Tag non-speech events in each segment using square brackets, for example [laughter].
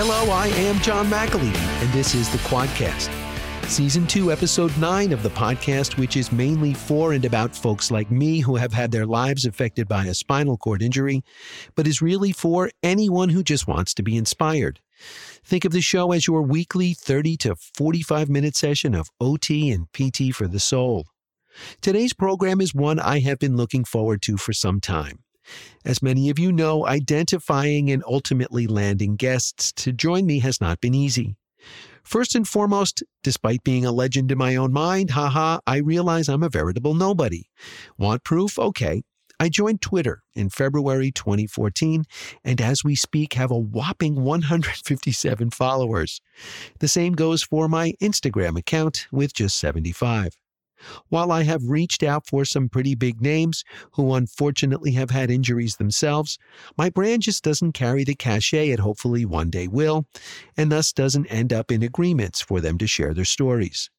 Hello, I am John McAlevey, and this is the Quadcast. Season 2, Episode 9 of the podcast, which is mainly for and about folks like me who have had their lives affected by a spinal cord injury, but is really for anyone who just wants to be inspired. Think of the show as your weekly 30 to 45 minute session of OT and PT for the soul. Today's program is one I have been looking forward to for some time. As many of you know, identifying and ultimately landing guests to join me has not been easy. First and foremost, despite being a legend in my own mind, haha, I realize I'm a veritable nobody. Want proof? Okay. I joined Twitter in February 2014, and as we speak, have a whopping 157 followers. The same goes for my Instagram account with just 75. While I have reached out for some pretty big names who unfortunately have had injuries themselves, my brand just doesn't carry the cachet it hopefully one day will, and thus doesn't end up in agreements for them to share their stories.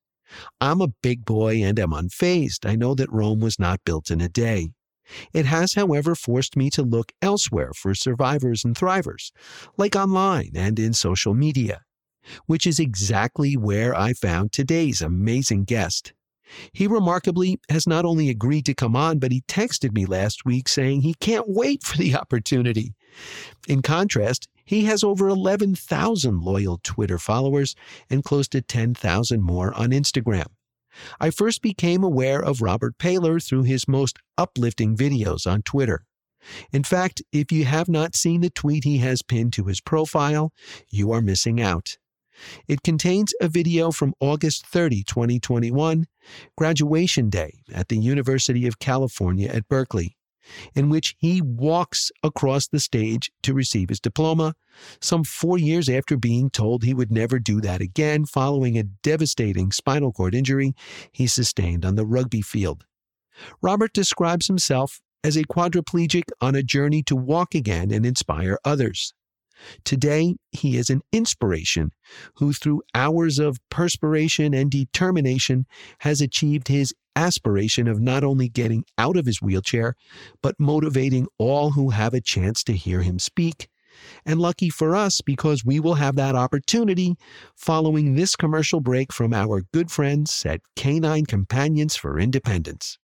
I'm a big boy and am unfazed. I know that Rome was not built in a day. It has, however, forced me to look elsewhere for survivors and thrivers, like online and in social media, which is exactly where I found today's amazing guest. He remarkably has not only agreed to come on, but he texted me last week saying he can't wait for the [laughs] opportunity. In contrast, he has over 11,000 loyal Twitter followers and close to 10,000 more on Instagram. I first became aware of Robert Paylor through his most uplifting videos on Twitter. In fact, if you have not seen the tweet he has pinned to his profile, you are missing out. It contains a video from August 30, 2021, graduation day at the University of California at Berkeley, in which he walks across the stage to receive his diploma, some four years after being told he would never do that again following a devastating spinal cord injury he sustained on the rugby field. Robert describes himself as a quadriplegic on a journey to walk again and inspire others. Today, he is an inspiration who, through hours of perspiration and determination, has achieved his aspiration of not only getting out of his wheelchair, but motivating all who have a chance to hear him speak. And lucky for us, because we will have that opportunity following this commercial break from our good friends at Canine Companions for Independence.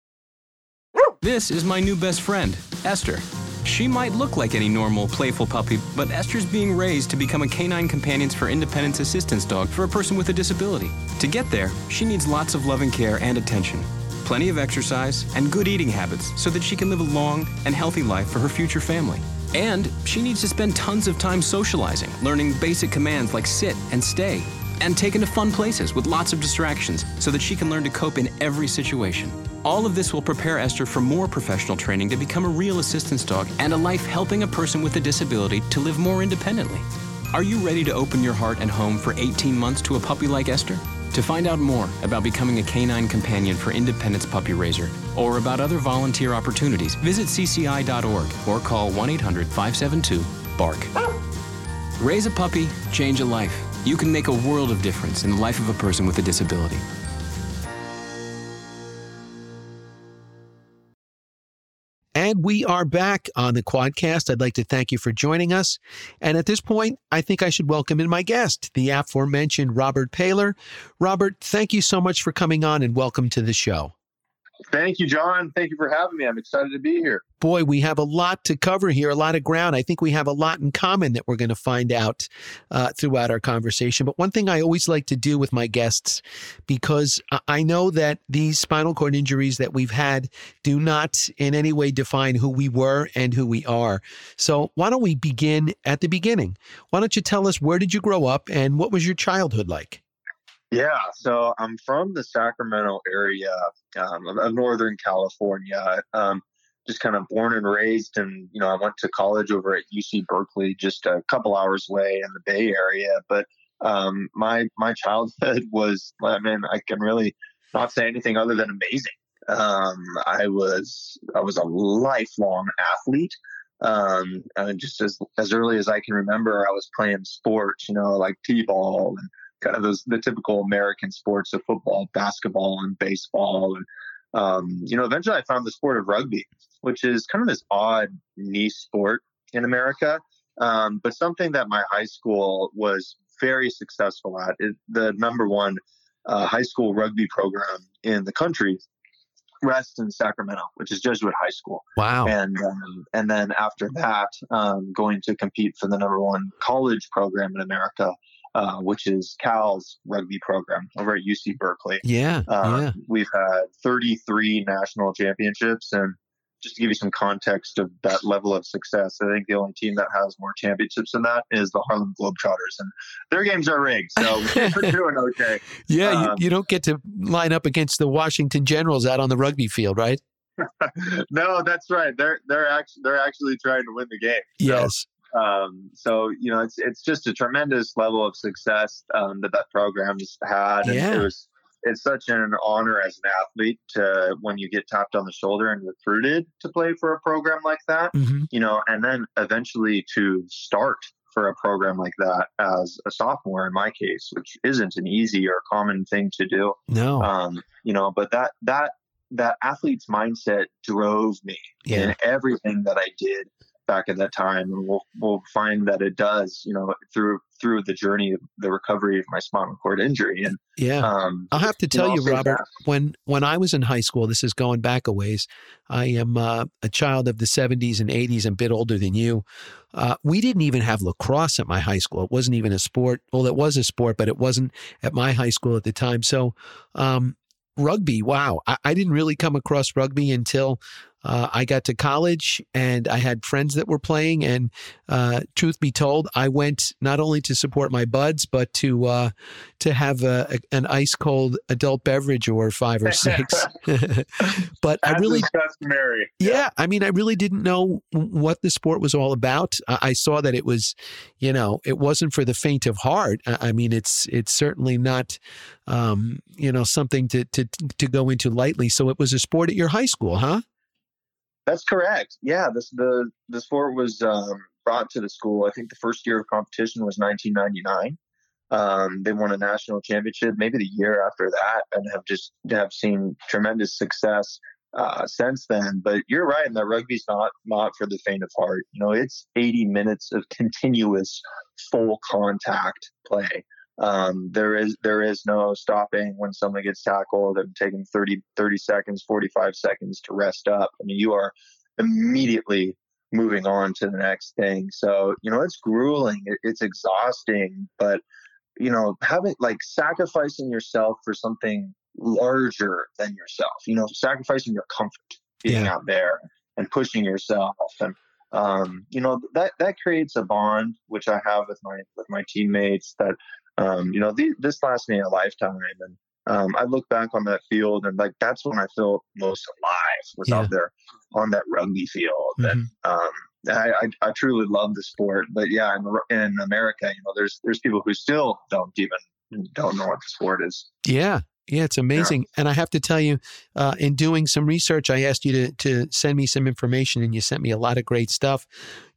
This is my new best friend, Esther. She might look like any normal, playful puppy, but Esther's being raised to become a canine companions for independence assistance dog for a person with a disability. To get there, she needs lots of loving care and attention, plenty of exercise, and good eating habits so that she can live a long and healthy life for her future family. And she needs to spend tons of time socializing, learning basic commands like sit and stay, and taken to fun places with lots of distractions so that she can learn to cope in every situation. All of this will prepare Esther for more professional training to become a real assistance dog and a life helping a person with a disability to live more independently. Are you ready to open your heart and home for 18 months to a puppy like Esther? To find out more about becoming a canine companion for Independence Puppy Raiser or about other volunteer opportunities, visit cci.org or call 1 800 572 BARK. Raise a puppy, change a life. You can make a world of difference in the life of a person with a disability. And we are back on the Quadcast. I'd like to thank you for joining us. And at this point, I think I should welcome in my guest, the aforementioned Robert Paylor. Robert, thank you so much for coming on and welcome to the show. Thank you, John. Thank you for having me. I'm excited to be here. Boy, we have a lot to cover here, a lot of ground. I think we have a lot in common that we're going to find out uh, throughout our conversation. But one thing I always like to do with my guests, because I know that these spinal cord injuries that we've had do not in any way define who we were and who we are. So why don't we begin at the beginning? Why don't you tell us where did you grow up and what was your childhood like? Yeah, so I'm from the Sacramento area um, of Northern California. Um, just kind of born and raised, and you know, I went to college over at UC Berkeley, just a couple hours away in the Bay Area. But um, my my childhood [laughs] was, I mean, I can really not say anything other than amazing. Um, I was I was a lifelong athlete. Um, and just as as early as I can remember, I was playing sports, you know, like t-ball and kind of those the typical American sports of football, basketball, and baseball. And um, you know, eventually I found the sport of rugby, which is kind of this odd niche sport in America. Um, but something that my high school was very successful at, it, the number one uh, high school rugby program in the country rests in Sacramento, which is Jesuit High School. Wow. And um, and then after that, um, going to compete for the number one college program in America, uh, which is Cal's rugby program over at UC Berkeley. Yeah. Um, yeah. We've had 33 national championships, and just to give you some context of that level of success, I think the only team that has more championships than that is the Harlem Globetrotters, and their games are rigged, so [laughs] we're doing okay. Yeah, Um, you, you don't get to line up against the Washington Generals out on the rugby field, right? [laughs] no, that's right. They're they're actually they're actually trying to win the game. So, Yes. Um, so you know, it's it's just a tremendous level of success um, that that program's had, and Yeah. it was it's such an honor as an athlete to when you get tapped on the shoulder and recruited to play for a program like that, hmm you know, and then eventually to start for a program like that as a sophomore in my case, which isn't an easy or common thing to do No. um, you know but that that that athlete's mindset drove me Yeah. in everything that i did back at that time and we'll we'll find that it does you know through through the journey of the recovery of my spinal cord injury and yeah. um I'll have to you know, tell you, Robert, when when I was in high school, this is going back a ways. I am uh, a child of the 70s and 80s, and a bit older than you. Uh, we didn't even have lacrosse at my high school. It wasn't even a sport. Well, it was a sport, but it wasn't at my high school at the time. So, um, rugby, wow. I, I didn't really come across rugby until uh, I got to college and I had friends that were playing. And uh, truth be told, I went not only to support my buds, but to uh, to have a, a- an ice cold adult beverage or five or six. [laughs] but I really customary yeah, I mean, I really didn't know what the sport was all about. I I saw that it was, you know, it wasn't for the faint of heart. I I mean, it's it's certainly not, um, you know, something to to to go into lightly. So it was a sport at your high school, huh? That's correct. Yeah, this the the sport was um, brought to the school. I think the first year of competition was 1999. Um, they won a national championship maybe the year after that, and have just have seen tremendous success uh, since then. But you're right, and that rugby's not not for the faint of heart. You know, it's 80 minutes of continuous full contact play. Um, there is there is no stopping when someone gets tackled and taking 30, 30 seconds, 45 seconds to rest up. I mean, you are immediately moving on to the next thing. So, you know, it's grueling, it, it's exhausting, but, you know, having like sacrificing yourself for something larger than yourself, you know, sacrificing your comfort being Yeah. out there and pushing yourself and um, you know that that creates a bond which I have with my with my teammates that um, you know the, this lasts me a lifetime and um, I look back on that field and like that's when I felt most alive was Yeah. out there on that rugby field and um, I, I, I truly love the sport but yeah in, in America you know there's there's people who still don't even don't know what the sport is Yeah. Yeah, it's amazing. And I have to tell you, uh, in doing some research, I asked you to, to send me some information, and you sent me a lot of great stuff,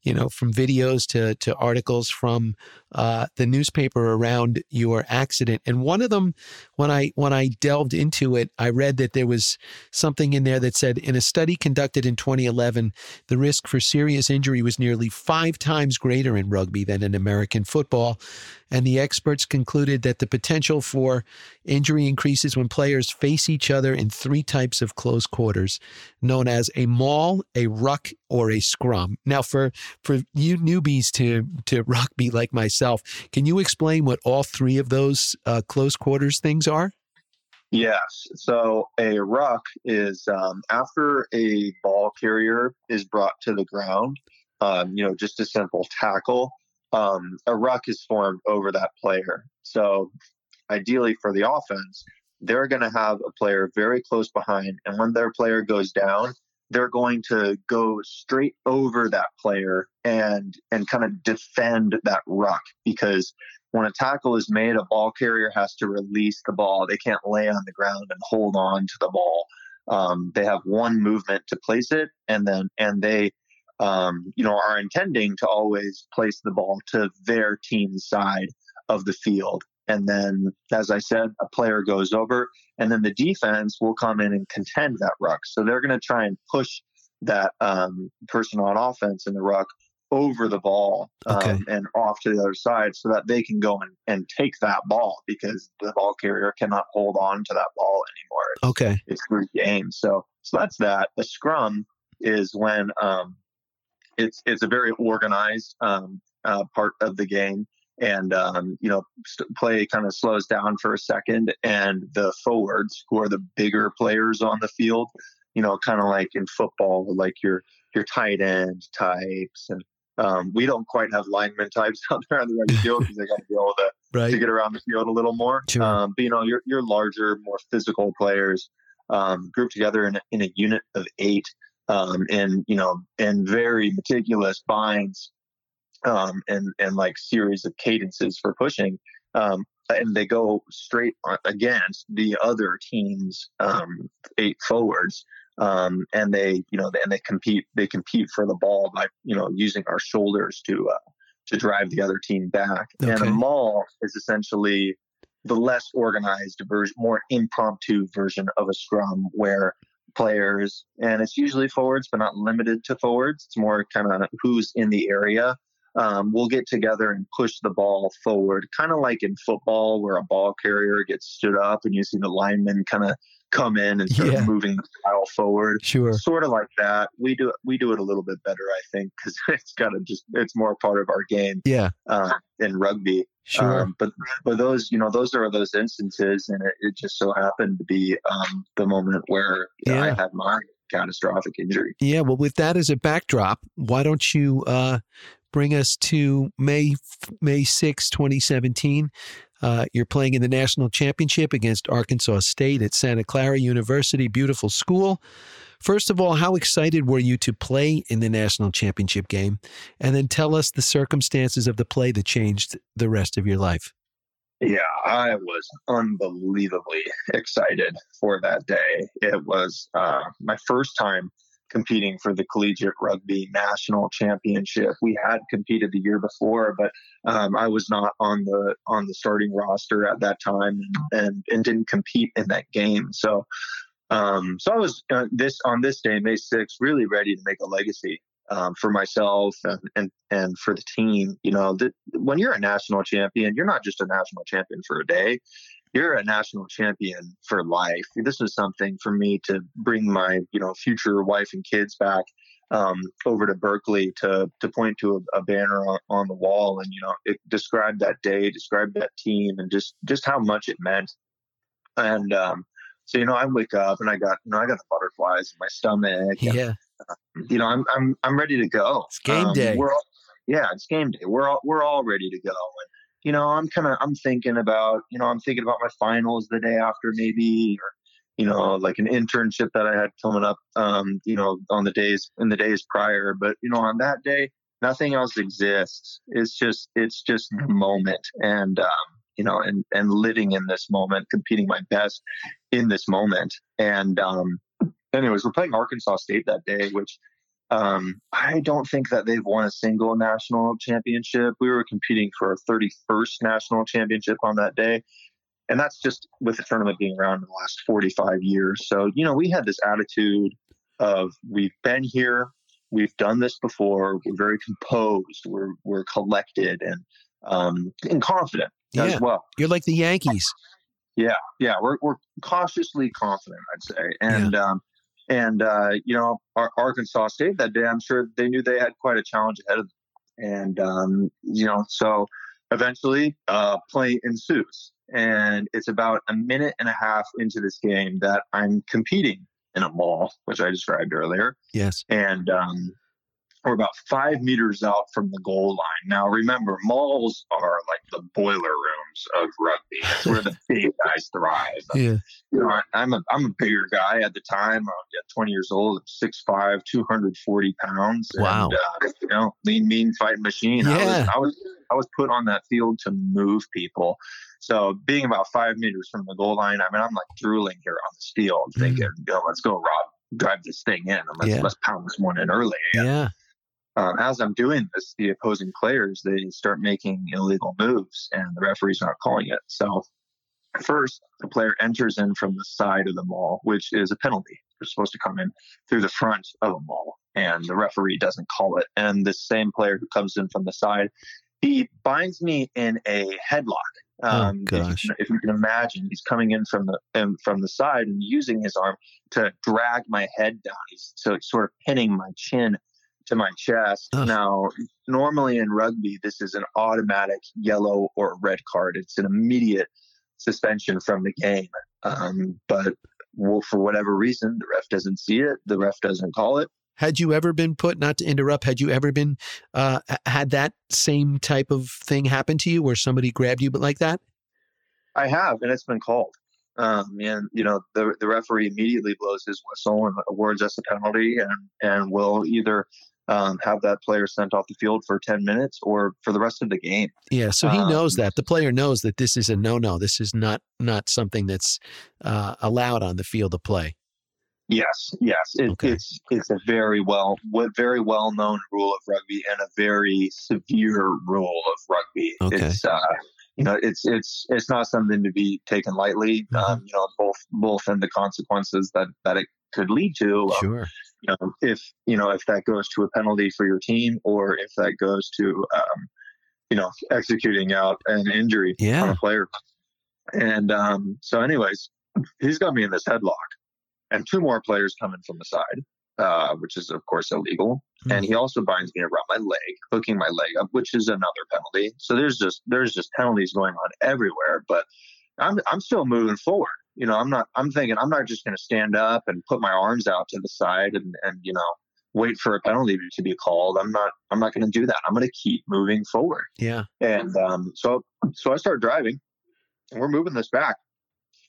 you know, from videos to, to articles from uh, the newspaper around your accident. And one of them, when I when I delved into it, I read that there was something in there that said in a study conducted in 2011, the risk for serious injury was nearly five times greater in rugby than in American football. And the experts concluded that the potential for injury increases when players face each other in three types of close quarters, known as a maul, a ruck, or a scrum. Now, for for you newbies to to rugby like myself, can you explain what all three of those uh, close quarters things are? Yes. So a ruck is um, after a ball carrier is brought to the ground, um, you know, just a simple tackle. Um, a ruck is formed over that player. So ideally for the offense, they're going to have a player very close behind. And when their player goes down, they're going to go straight over that player and and kind of defend that ruck because when a tackle is made, a ball carrier has to release the ball. They can't lay on the ground and hold on to the ball. Um, they have one movement to place it, and then and they, um, you know, are intending to always place the ball to their team's side of the field. And then, as I said, a player goes over, and then the defense will come in and contend that ruck. So they're going to try and push that um, person on offense in the ruck over the ball um, Okay. and off to the other side so that they can go and, and take that ball because the ball carrier cannot hold on to that ball anymore. Okay. It's three games. So so that's that. The scrum is when um, it's it's a very organized um, uh, part of the game, and um, you know play kind of slows down for a second, and the forwards who are the bigger players on the field, you know, kind of like in football, like your your tight end types and. Um, we don't quite have lineman types [laughs] out there on the right field because they got to be able to [laughs] to Right. get around the field a little more. Sure. Um, but you know, your your larger, more physical players um, grouped together in a, in a unit of eight, um, and you know, and very meticulous binds, um, and and like series of cadences for pushing. Um, and they go straight against the other team's um, eight forwards, um, and they, you know, and they compete. They compete for the ball by, you know, using our shoulders to uh, to drive the other team back. And a maul is essentially the less organized version, more impromptu version of a scrum where players, and it's usually forwards, but not limited to forwards. It's more kind of who's in the area. Um, we'll get together and push the ball forward, kind of like in football, where a ball carrier gets stood up and you see the linemen kind of come in and start Yeah. moving the pile forward Sure. sort of like that. We do it. we do it a little bit better, I think, because [laughs] it's kind of just it's more part of our game Yeah. uh, in rugby. Sure. Um, but but those you know those are those instances, and it, it just so happened to be um, the moment where know, I had my catastrophic injury. Yeah, well, with that as a backdrop, why don't you uh, bring us to May May 6, 2017? Uh, you're playing in the national championship against Arkansas State at Santa Clara University. Beautiful school. First of all, how excited were you to play in the national championship game? And then tell us the circumstances of the play that changed the rest of your life. Yeah, I was unbelievably [laughs] excited for that day. It was uh, my first time competing for the collegiate rugby national championship. We had competed the year before, but um, I was not on the on the starting roster at that time, and and, didn't compete in that game. So, um, so I was uh, this on this day, May sixth, really ready to make a legacy um, for myself and, and and for the team. You know, that when you're a national champion, you're not just a national champion for a day. You're a national champion for life. This was something for me to bring my, you know, future wife and kids back um, over to Berkeley to to point to a, a banner on, on the wall and you know it described that day, described that team, and just just how much it meant. And um, so you know, I wake up and I got you know I got the butterflies in my stomach. and, Yeah. you know, I'm I'm I'm ready to go. Um, It's game day. We're all, yeah, it's game day. We're all we're all ready to go. And you know, I'm kind of I'm thinking about you know I'm thinking about my finals the day after maybe or you know like an internship that I had coming up um you know on the days in the days prior. But you know on that day nothing else exists. It's just it's just the moment and um you know and and living in this moment, competing my best in this moment and um anyways, we're playing Arkansas State that day, which um, I don't think that they've won a single national championship. We were competing for our 31st national championship on that day. And that's just with the tournament being around in the last 45 years. So, you know, we had this attitude of we've been here, we've done this before, we're very composed, we're, we're collected and, um, and confident Yeah. as well. You're like the Yankees. Yeah, yeah, we're we're cautiously confident, I'd say, and um, and uh, you know, our, Arkansas State that day, I'm sure they knew they had quite a challenge ahead of them, and um, you know, so eventually, uh, play ensues, and it's about a minute and a half into this game that I'm competing in a maul, which I described earlier, Yes. and um, we're about five meters out from the goal line. Now, remember, mauls are like the boiler of rugby. It's where the [laughs] big guys thrive. Yeah. You know, I'm a I'm a bigger guy at the time. I'm 20 years old. I'm 6'5", 240 pounds. Wow. And, uh, you know, lean, mean fighting machine. I Yeah. was, I was I was put on that field to move people. So being about five meters from the goal line, I mean, I'm like drooling here on the steel, thinking, "Yo, let's go, Rob, drive this thing in, and let's Yeah. let's pound this one in early." Yeah. Um, as I'm doing this, the opposing players they start making illegal moves, and the referee's not calling it. So first, the player enters in from the side of the maul, which is a penalty. They're supposed to come in through the front of a maul, and the referee doesn't call it. And the same player who comes in from the side, he binds me in a headlock. Oh, Um, if you gosh. can- If, you can imagine, he's coming in from the um, from the side and using his arm to drag my head down. He's so sort of pinning my chin to my chest. Ugh. Now, normally in rugby, this is an automatic yellow or red card. It's an immediate suspension from the game. Um, but well, for whatever reason, the ref doesn't see it. The ref doesn't call it. Had you ever been put, not to interrupt, had you ever been, uh, had that same type of thing happen to you where somebody grabbed you but like that? I have, and it's been called. Um, and you know, the the referee immediately blows his whistle and awards us a penalty, and and will either um, have that player sent off the field for ten minutes or for the rest of the game. Yeah, so he Um, knows that the player knows that this is a no-no. This is not not something that's uh, allowed on the field of play. Yes, yes, it, Okay. it's it's a very well very well known rule of rugby and a very severe rule of rugby. Okay. It's uh, you know it's it's it's not something to be taken lightly. Mhm. Um, you know both both in the consequences that that it could lead to. Um, Sure. you know, if you know if that goes to a penalty for your team or if that goes to um, you know executing out an injury on a player. And um, so, anyways, he's got me in this headlock, and two more players coming from the side, uh, which is of course illegal. Hmm. And he also binds me around my leg, hooking my leg up, which is another penalty. So there's just there's just penalties going on everywhere. But I'm I'm still moving forward. You know, I'm not. I'm thinking I'm not just going to stand up and put my arms out to the side and and you know wait for a penalty to be called. I'm not. I'm not going to do that. I'm going to keep moving forward. Yeah. And um, so so I start driving, and we're moving this back.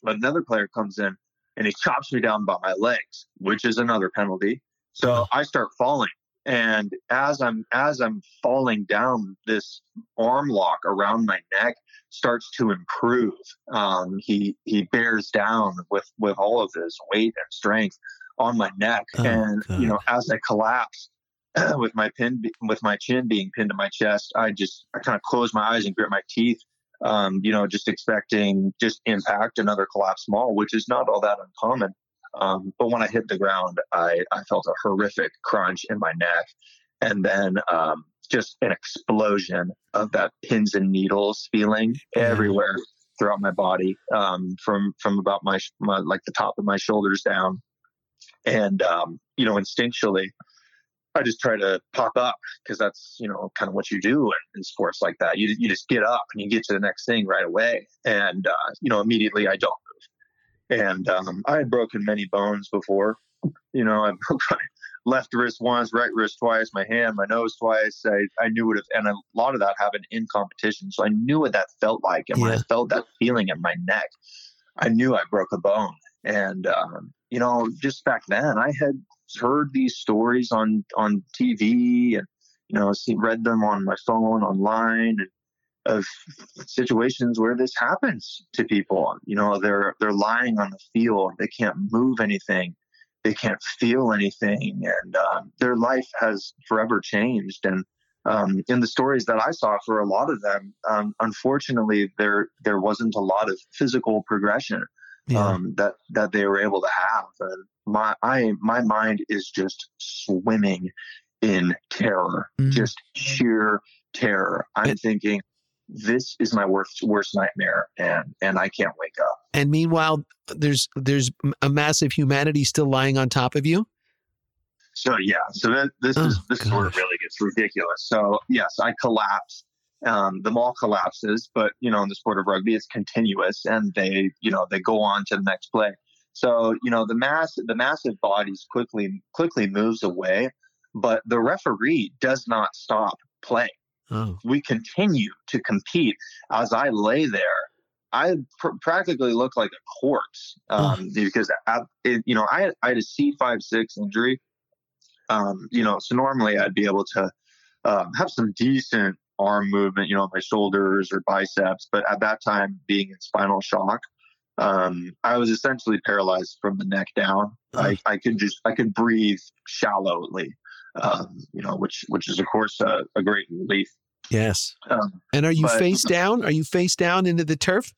But another player comes in and he chops me down by my legs, which is another penalty. So I start falling. And as I'm as I'm falling down, this arm lock around my neck starts to improve. Um, he he bears down with with all of his weight and strength on my neck, Oh, and you know as I collapse [clears throat] with my pin with my chin being pinned to my chest, I just I kind of close my eyes and grit my teeth. Um, you know, just expecting just impact another collapse maul, which is not all that uncommon. Um, but when I hit the ground, I, I felt a horrific crunch in my neck, and then um, just an explosion of that pins and needles feeling everywhere throughout my body, um, from from about my, my like the top of my shoulders down, and um, you know, instinctually, I just try to pop up because that's you know kind of what you do in, in sports like that. You you just get up and you get to the next thing right away, and uh, you know immediately I don't. And um, I had broken many bones before. You know, I [laughs] broke my left wrist once, right wrist twice, my hand, my nose twice. I, I knew what, it, and a lot of that happened in competition. So I knew what that felt like. And when I felt that feeling in my neck, I knew I broke a bone. And, um, you know, just back then I had heard these stories on, on TV and, you know, seen, read them on my phone online and of situations where this happens to people. You know, they're, they're lying on the field. They can't move anything they can't feel anything, and um, their life has forever changed. And um, in the stories that I saw, for a lot of them, um, unfortunately, there there wasn't a lot of physical progression Yeah. um, that that they were able to have. And my I my mind is just swimming in terror, Mhm. just sheer terror. I'm And- thinking. This is my worst worst nightmare, and and I can't wake up. and meanwhile, there's there's a massive humanity still lying on top of you. So yeah, so that, this Oh, is this is where it really gets ridiculous. So yes, I collapse. Um, the maul collapses, but you know, in the sport of rugby, it's continuous, and they, you know, they go on to the next play. So you know, the mass, the massive bodies quickly quickly moves away, but the referee does not stop play. Oh, We continue to compete. As I lay there, I pr- practically look like a corpse um, because I, it, you know I had, I had a C five six injury. Um, you know, so normally I'd be able to um, have some decent arm movement, you know, my shoulders or biceps. But at that time, being in spinal shock, um, I was essentially paralyzed from the neck down. I, I could just I could breathe shallowly, um, you know, which which is of course a, a great relief. yes. Um, And are you But- face down? Are you face down into the turf?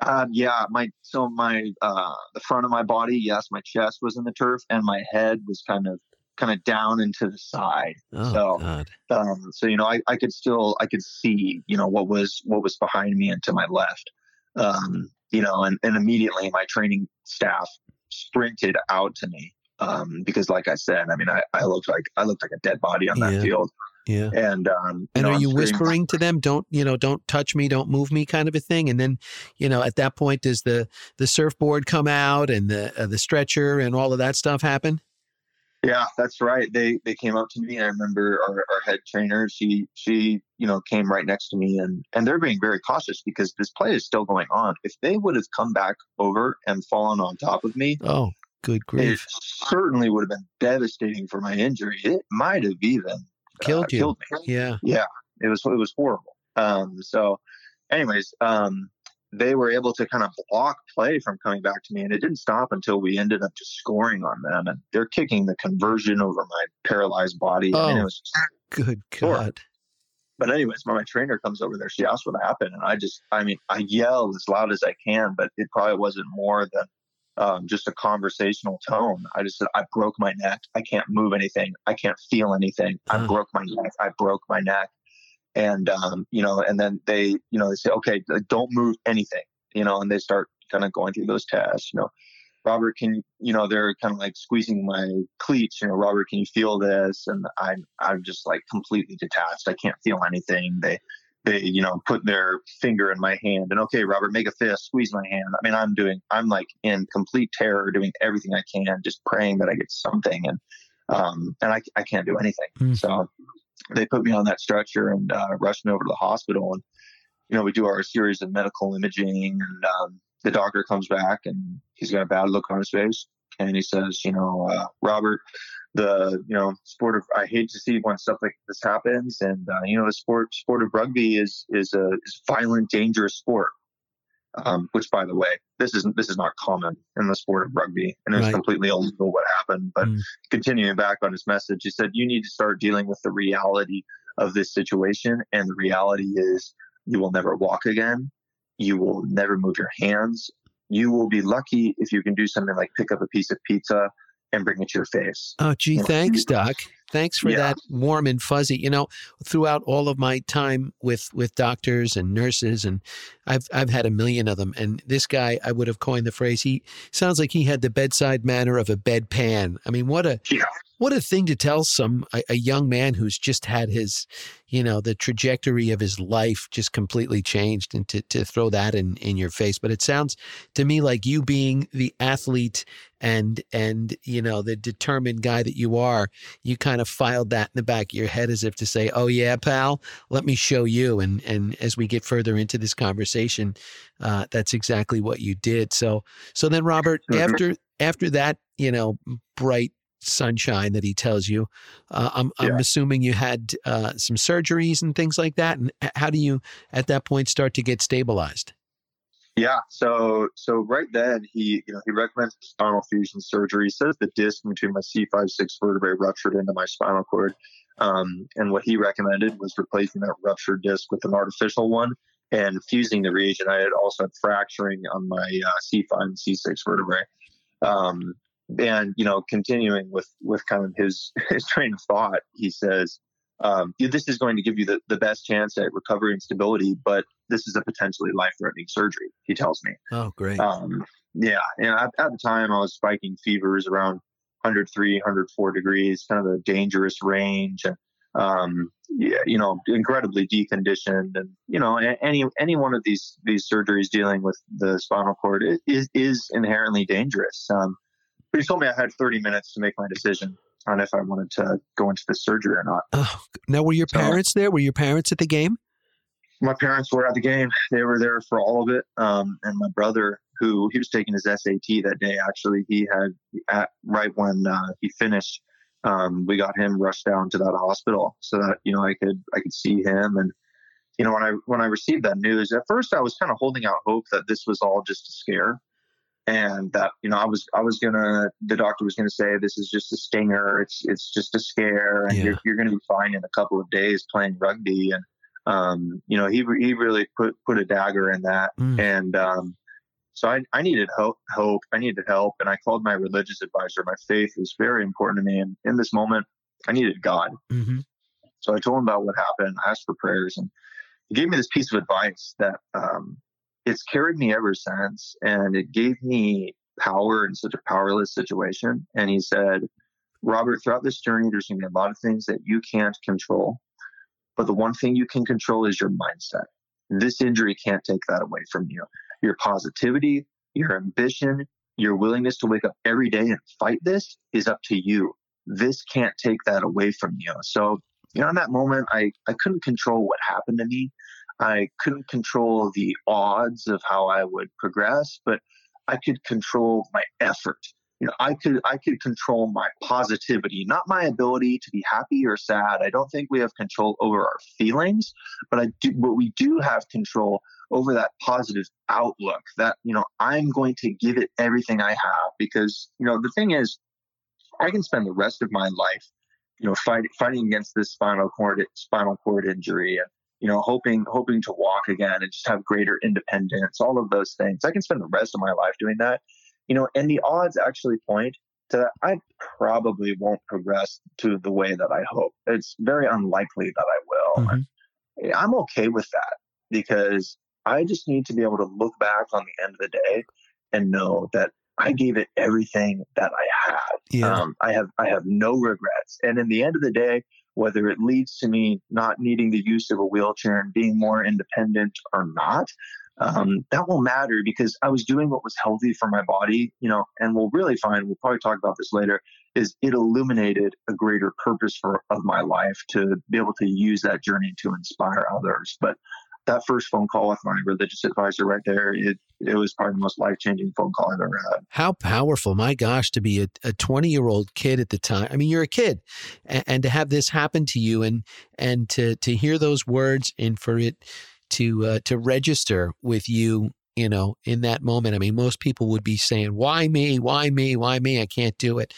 Uh, yeah, my so my uh, the front of my body, yes, my chest was in the turf, and my head was kind of kind of down into the side. Oh so, God. um, so you know, I, I could still I could see you know what was what was behind me and to my left. Um, you know, and, and immediately my training staff sprinted out to me um, because, like I said, I mean, I, I looked like I looked like a dead body on Yeah. that field, Yeah. and um, And know, are I'm you whispering to them, "Don't you know? Don't touch me, don't move me," kind of a thing? And then, you know, at that point, does the the surfboard come out and the uh, the stretcher and all of that stuff happen? Yeah, that's right. They they came up to me. I remember our, our head trainer. She she you know came right next to me, and and they're being very cautious because this play is still going on. If they would have come back over and fallen on top of me, Oh, good grief, it certainly would have been devastating for my injury. It might have even uh, Killed you. Killed me. Yeah. Yeah, it was it was horrible. Um, so, anyways, um, they were able to kind of block play from coming back to me, and it didn't stop until we ended up just scoring on them, and they're kicking the conversion over my paralyzed body. I mean, Oh. it was. Just good. God. But anyways, when my trainer comes over there, she asks what happened, and I just, I mean, I yell as loud as I can, but it probably wasn't more than um, just a conversational tone. I just said, I broke my neck. I can't move anything. I can't feel anything. I broke my neck. I broke my neck. And, um, you know, and then they, you know, they say, okay, don't move anything, you know, and they start kind of going through those tests, you know. Robert, can you, you know, they're kind of like squeezing my cleats, you know, Robert, can you feel this? And I'm, I'm just like completely detached. I can't feel anything. They, they, you know, put their finger in my hand and okay, Robert, make a fist, squeeze my hand. I mean, I'm doing, I'm like in complete terror, doing everything I can, just praying that I get something. And, um, and I, I can't do anything. Hmm. So they put me on that stretcher and, uh, rushed me over to the hospital. And, you know, we do our series of medical imaging and, um, the doctor comes back and he's got a bad look on his face. And he says, you know, uh, Robert, the you know sport of I hate to see when stuff like this happens, and uh, you know the sport sport of rugby is is a is violent, dangerous sport. Um, which, by the way, this isn't this is not common in the sport of rugby, and it's Right. completely illegal what happened. But Mm. continuing back on his message, he said you need to start dealing with the reality of this situation, and the reality is you will never walk again, you will never move your hands. You will be lucky if you can do something like pick up a piece of pizza and bring it to your face. Oh, gee, Yeah. thanks, Doc. Thanks for Yeah. that warm and fuzzy. You know, throughout all of my time with with doctors and nurses, and I've I've had a million of them. And this guy, I would have coined the phrase. He sounds like he had the bedside manner of a bedpan. I mean, what a Yeah. what a thing to tell some a, a young man who's just had his, you know, the trajectory of his life just completely changed, and to to throw that in in your face. But it sounds to me like you being the athlete and and you know the determined guy that you are you kind of filed that in the back of your head as if to say oh yeah pal let me show you. And and as we get further into this conversation uh, that's exactly what you did. So so then robert Mhm. after after that you know bright sunshine that he tells you uh, i'm i'm assuming you had uh, some surgeries and things like that. And how do you at that point start to get stabilized Yeah. So so right then he you know he recommends spinal fusion surgery. He says the disc between my C five six vertebrae ruptured into my spinal cord. Um, and what he recommended was replacing that ruptured disc with an artificial one and fusing the region. I had also had fracturing on my uh, C five and C six vertebrae. Um, and you know, continuing with with kind of his [laughs] his train of thought, he says, um, "This is going to give you the, the best chance at recovery and stability, but this is a potentially life threatening surgery." He tells me. oh great Um, yeah, and at, at the time I was spiking fevers around 103, 104 degrees, kind of a dangerous range, and um, yeah, you know, incredibly deconditioned, and you know, any any one of these these surgeries dealing with the spinal cord is is inherently dangerous. Um, but he told me I had 30 minutes to make my decision on if I wanted to go into the surgery or not. oh, now were your So- parents there were your parents at the game my parents were at the game. They were there for all of it. Um, and my brother, who he was taking his SAT that day, actually, he had at right when uh, he finished, um, we got him rushed down to that hospital so that you know I could I could see him. And you know when I when I received that news, at first I was kind of holding out hope that this was all just a scare. And that you know, I was I was gonna the doctor was gonna say this is just a stinger, it's it's just a scare, and Yeah. you're you're gonna be fine in a couple of days playing rugby. And um, you know, he he really put put a dagger in that, Mm. and um, so I, I needed hope, hope. I needed help. And I called my religious advisor. My faith was very important to me. And in this moment, I needed God. Mm-hmm. So I told him about what happened. I asked for prayers. And he gave me this piece of advice that um, it's carried me ever since. And it gave me power in such a powerless situation. And he said, Robert, throughout this journey, there's going to be a lot of things that you can't control. But the one thing you can control is your mindset. This injury can't take that away from you your positivity, your ambition, your willingness to wake up every day and fight this is up to you. This can't take that away from you. So, you know, in that moment, I, I couldn't control what happened to me. I couldn't control the odds of how I would progress, but I could control my effort. You know, I could I could control my positivity, not my ability to be happy or sad. I don't think we have control over our feelings, but I do but we do have control over that positive outlook that, you know, I'm going to give it everything I have because, you know, the thing is, I can spend the rest of my life, you know, fight, fighting against this spinal cord, spinal cord injury and, you know, hoping, hoping to walk again and just have greater independence, all of those things. I can spend the rest of my life doing that, you know, and the odds actually point to that I probably won't progress to the way that I hope. It's very unlikely that I will. Mm-hmm. I'm okay with that because I just need to be able to look back on the end of the day and know that I gave it everything that I had. Yeah. Um, I have I have no regrets. And in the end of the day, whether it leads to me not needing the use of a wheelchair and being more independent or not, um, that will matter because I was doing what was healthy for my body, you know, and we'll really find, we'll probably talk about this later, is it illuminated a greater purpose for of my life to be able to use that journey to inspire others. But that first phone call with my religious advisor right there, it, it was probably the most life changing phone call I've ever had. How powerful, my gosh, to be a 20 year old kid at the time. I mean, you're a kid and, and, to have this happen to you and, and to, to hear those words and for it to, uh, to register with you you know, in that moment. I mean, most people would be saying, "Why me? Why me? Why me? I can't do it."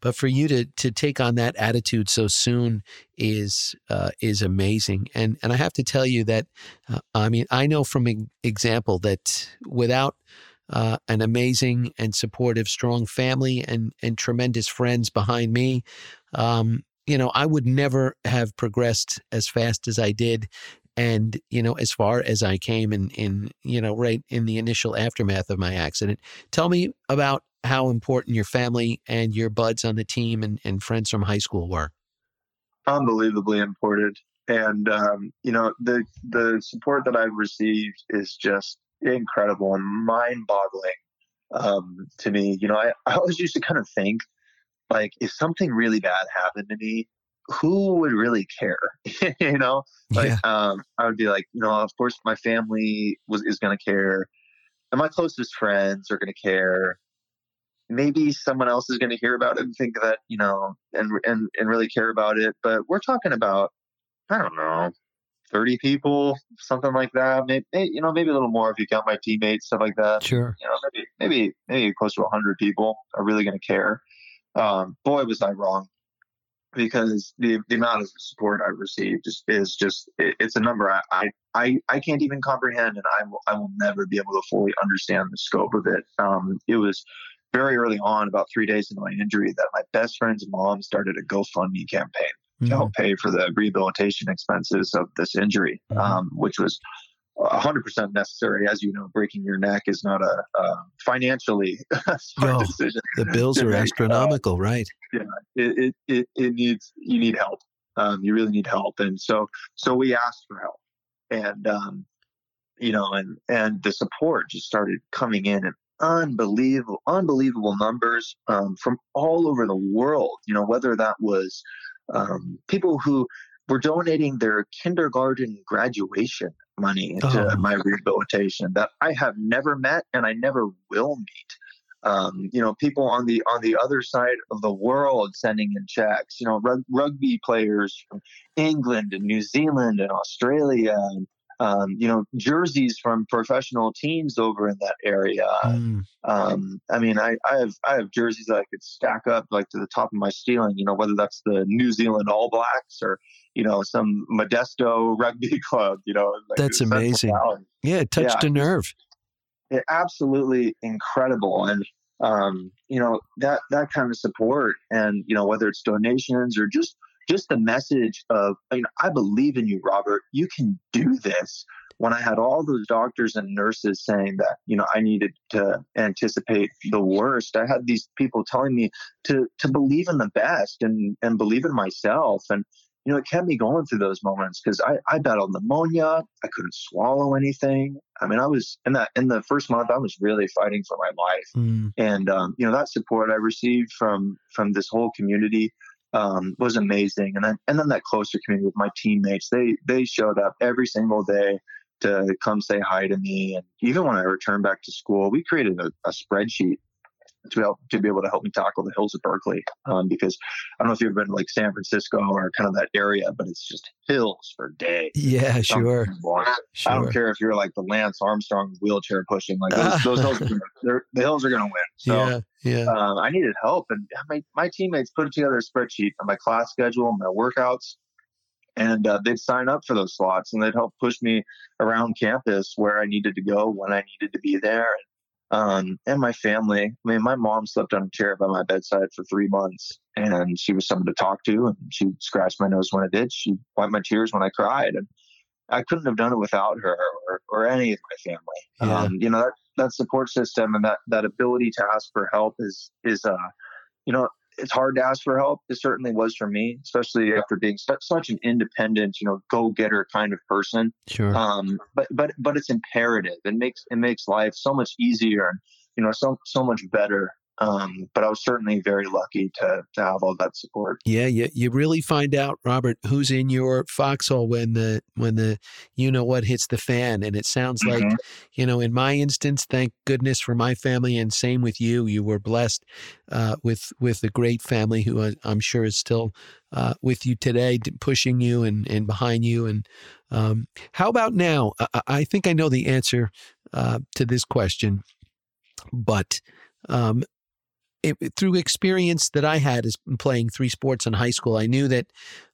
But for you to to take on that attitude so soon is uh, is amazing. And and I have to tell you that, uh, I mean, I know from example that without uh, an amazing and supportive, strong family and and tremendous friends behind me. Um, you know, I would never have progressed as fast as I did and you know as far as i came in in you know right in the initial aftermath of my accident tell me about how important your family and your buds on the team and, and friends from high school were unbelievably important and um, you know the the support that i've received is just incredible and mind-boggling um, to me you know I, I always used to kind of think like if something really bad happened to me who would really care? [laughs] you know, like yeah. um, I would be like, you know, of course my family was is going to care, and my closest friends are going to care. Maybe someone else is going to hear about it and think that you know, and and and really care about it. But we're talking about, I don't know, thirty people, something like that. Maybe you know, maybe a little more if you count my teammates, stuff like that. Sure. You know, maybe maybe maybe close to hundred people are really going to care. Um, boy, was I wrong because the, the amount of support I've received is, is just it, it's a number I, I I can't even comprehend, and I will I will never be able to fully understand the scope of it. Um, it was very early on, about three days into my injury, that my best friend's mom started a GoFundMe campaign mm-hmm. to help pay for the rehabilitation expenses of this injury, mm-hmm. um, which was 100% necessary. As you know, breaking your neck is not a financially [laughs] no, decision. The bills are astronomical, uh, right? Yeah, it, it, it, it, needs, you need help. Um, you really need help. And so, so we asked for help and, um, you know, and, and the support just started coming in in unbelievable, unbelievable numbers, um, from all over the world, you know, whether that was, um, people who were donating their kindergarten graduation money to oh. my rehabilitation that I have never met and I never will meet. Um, you know, people on the on the other side of the world sending in checks. You know, rug- rugby players from England and New Zealand and Australia. And, um, you know, jerseys from professional teams over in that area. Mm. Um, I mean, I, I have I have jerseys that I could stack up like to the top of my ceiling. You know, whether that's the New Zealand All Blacks or you know, some Modesto [laughs] rugby club, you know. Like That's amazing. Yeah, it touched yeah, a nerve. it absolutely incredible. And um, you know that that kind of support, and you know whether it's donations or just just the message of you know I believe in you, Robert. You can do this. When I had all those doctors and nurses saying that you know I needed to anticipate the worst, I had these people telling me to to believe in the best and and believe in myself and you know, it kept me going through those moments because I, I battled pneumonia. I couldn't swallow anything. I mean, I was in that in the first month, I was really fighting for my life. Mm. And um, you know, that support I received from from this whole community um, was amazing. And then and then that closer community with my teammates, they they showed up every single day to come say hi to me. And even when I returned back to school, we created a, a spreadsheet to be able to be able to help me tackle the hills of Berkeley. Um, because I don't know if you've ever been to like San Francisco or kind of that area, but it's just hills for days. Yeah, sure. sure. I don't care if you're like the Lance Armstrong wheelchair pushing, like those, those hills, are, the hills are going to win. So yeah, yeah. Um, I needed help, and my my teammates put together a spreadsheet on my class schedule, and my workouts. And uh, they'd sign up for those slots and they'd help push me around campus where I needed to go when I needed to be there. And um, and my family. I mean, my mom slept on a chair by my bedside for three months, and she was someone to talk to. And she scratched my nose when I did. She wiped my tears when I cried, and I couldn't have done it without her or, or any of my family. Yeah. Um, you know that that support system and that that ability to ask for help is is uh, you know, it's hard to ask for help. It certainly was for me, especially after being such, such an independent, you know, go getter kind of person. Sure. Um, but but but it's imperative. It makes it makes life so much easier, you know, so so much better um, but I was certainly very lucky to, to have all that support. Yeah, you, you really find out, Robert, who's in your foxhole when the when the you know what hits the fan. And it sounds mm-hmm. like, you know, in my instance, thank goodness for my family, and same with you. You were blessed uh, with with a great family who I'm sure is still uh, with you today, pushing you and and behind you. And um, how about now? I, I, think I know the answer uh, to this question, but um, it, through experience that I had as playing three sports in high school, I knew that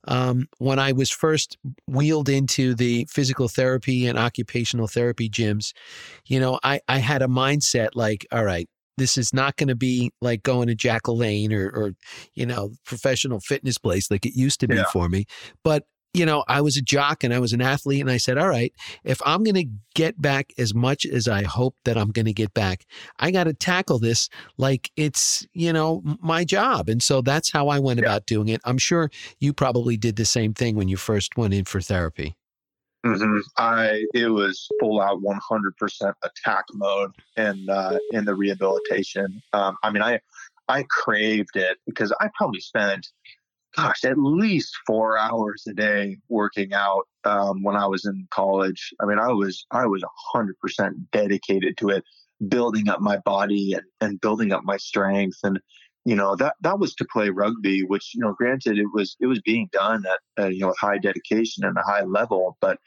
um, when I was first wheeled into the physical therapy and occupational therapy gyms, you know, I, I had a mindset like, all right, this is not going to be like going to Jack LaLanne or, or, you know, professional fitness place like it used to be yeah. for me. But you know, I was a jock and I was an athlete, and I said, all right, if I'm going to get back as much as I hope that I'm going to get back, I got to tackle this like it's, you know, my job. And so that's how I went yeah. about doing it. I'm sure you probably did the same thing when you first went in for therapy. Mm-hmm. I it was full out 100% attack mode in uh, in the rehabilitation. Um, I mean, I I craved it because I probably spent gosh, at least four hours a day working out um, when I was in college. I mean, I was I was hundred percent dedicated to it, building up my body and, and building up my strength. And you know that that was to play rugby, which you know, granted, it was it was being done at uh, you know with high dedication and a high level, but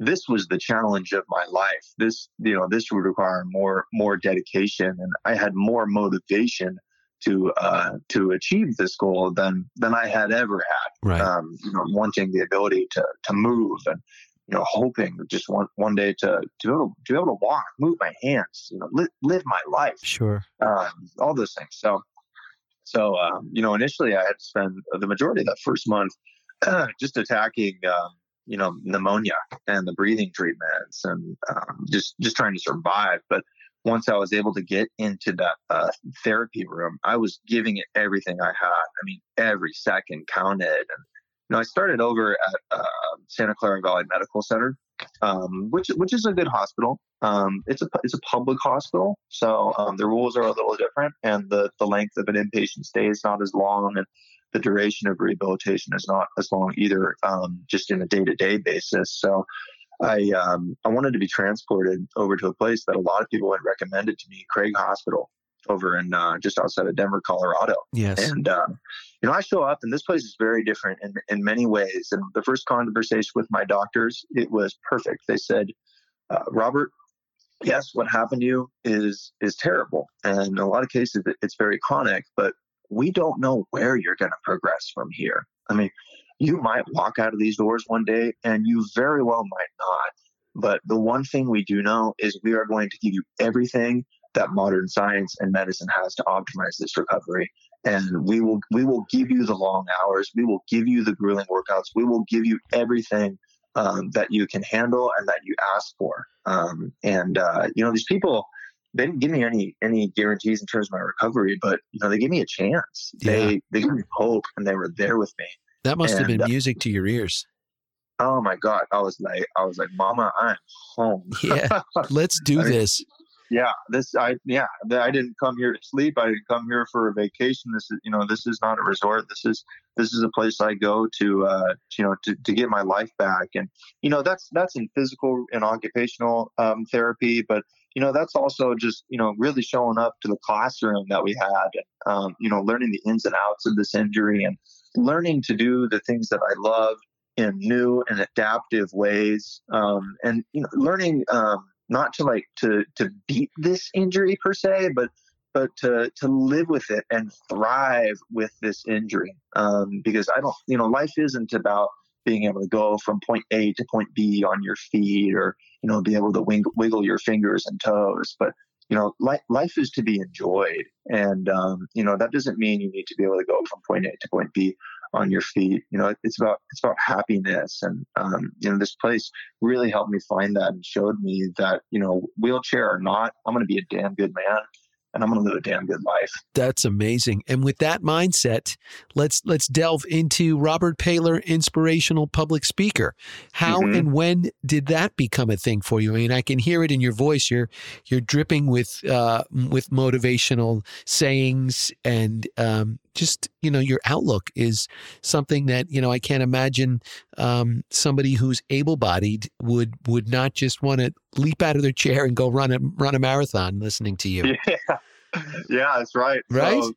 this was the challenge of my life. This you know this would require more more dedication, and I had more motivation to uh, to achieve this goal than than I had ever had. Right. Um, you know, wanting the ability to to move and you know hoping just one one day to to be able to, to be able to walk, move my hands, you know, li- live my life. Sure. Um, all those things. So so um, you know, initially I had to spend the majority of that first month uh, [clears throat] just attacking. Um, you know pneumonia and the breathing treatments and um, just just trying to survive but once I was able to get into that uh, therapy room, I was giving it everything I had. I mean, every second counted. And you know, I started over at uh, Santa Clara Valley Medical Center, um, which which is a good hospital. Um, it's a it's a public hospital, so um, the rules are a little different, and the the length of an inpatient stay is not as long, and the duration of rehabilitation is not as long either, um, just in a day to day basis. So I um, I wanted to be transported over to a place that a lot of people had recommended to me, Craig Hospital, over in uh, just outside of Denver, Colorado. Yes. And um, you know, I show up, and this place is very different in in many ways. And the first conversation with my doctors, it was perfect. They said, uh, Robert. Yes, what happened to you is is terrible, and in a lot of cases it's very chronic. But we don't know where you're going to progress from here. I mean, you might walk out of these doors one day and you very well might not. But the one thing we do know is we are going to give you everything that modern science and medicine has to optimize this recovery. And we will we will give you the long hours. We will give you the grueling workouts. We will give you everything um, that you can handle and that you ask for. Um, and uh, you know these people they didn't give me any any guarantees in terms of my recovery, but you know they gave me a chance. Yeah. They they gave me hope and they were there with me. That must and, have been music to your ears. Oh my god! I was like, I was like, Mama, I'm home. yeah, [laughs] let's do I this. Mean, yeah, this I yeah, I didn't come here to sleep. I didn't come here for a vacation. This is you know, this is not a resort. This is this is a place I go to uh, you know to, to get my life back. And you know that's that's in physical and occupational um, therapy, but you know that's also just you know really showing up to the classroom that we had. Um, you know, learning the ins and outs of this injury and learning to do the things that I love in new and adaptive ways, um, and you know, learning um, not to like to to beat this injury per se, but but to to live with it and thrive with this injury. Um, because I don't, you know, life isn't about being able to go from point A to point B on your feet, or you know, be able to wing, wiggle your fingers and toes, but you know, life, life is to be enjoyed. And, um, you know, that doesn't mean you need to be able to go from point A to point B on your feet. You know, it's about it's about happiness, and um, you know, this place really helped me find that and showed me that you know, wheelchair or not, I'm going to be a damn good man and I'm going to live a damn good life. That's amazing. And with that mindset, let's let's delve into Robert Paylor, inspirational public speaker. How mm-hmm. and when did that become a thing for you? I mean, I can hear it in your voice. You're you're dripping with uh, with motivational sayings and um, just you know your outlook is something that you know I can't imagine um, somebody who's able-bodied would would not just want to leap out of their chair and go run a run a marathon listening to you. [laughs] Yeah, yeah, that's right. Right. So,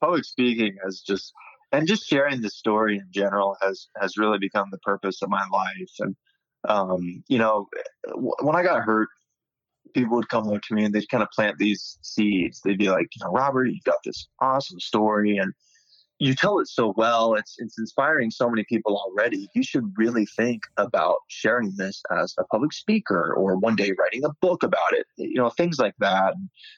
public speaking has just and just sharing the story in general has has really become the purpose of my life. And um, you know, when I got hurt people would come up to me and they'd kind of plant these seeds. They'd be like, you know, Robert, you've got this awesome story and you tell it so well. It's it's inspiring so many people already. You should really think about sharing this as a public speaker or one day writing a book about it. You know, things like that.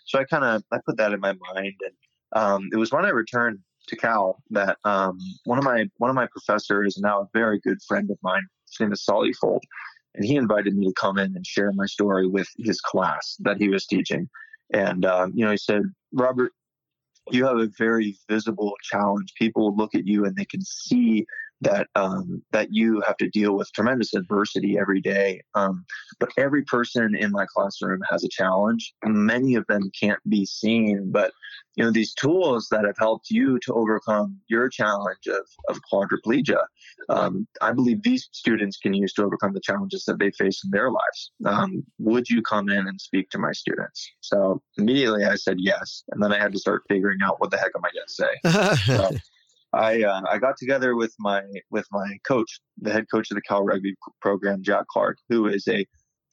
So I kind of I put that in my mind, and um, it was when I returned to Cal that um, one of my one of my professors, now a very good friend of mine, his name is Solly Fold and he invited me to come in and share my story with his class that he was teaching. And um, you know, he said, Robert, you have a very visible challenge. People look at you and they can see that um, that you have to deal with tremendous adversity every day. Um, but every person in my classroom has a challenge. Many of them can't be seen, but you know these tools that have helped you to overcome your challenge of, of quadriplegia um, i believe these students can use to overcome the challenges that they face in their lives um, would you come in and speak to my students so immediately i said yes and then i had to start figuring out what the heck am i going to say [laughs] so I, uh, I got together with my with my coach, the head coach of the Cal Rugby program, Jack Clark, who is a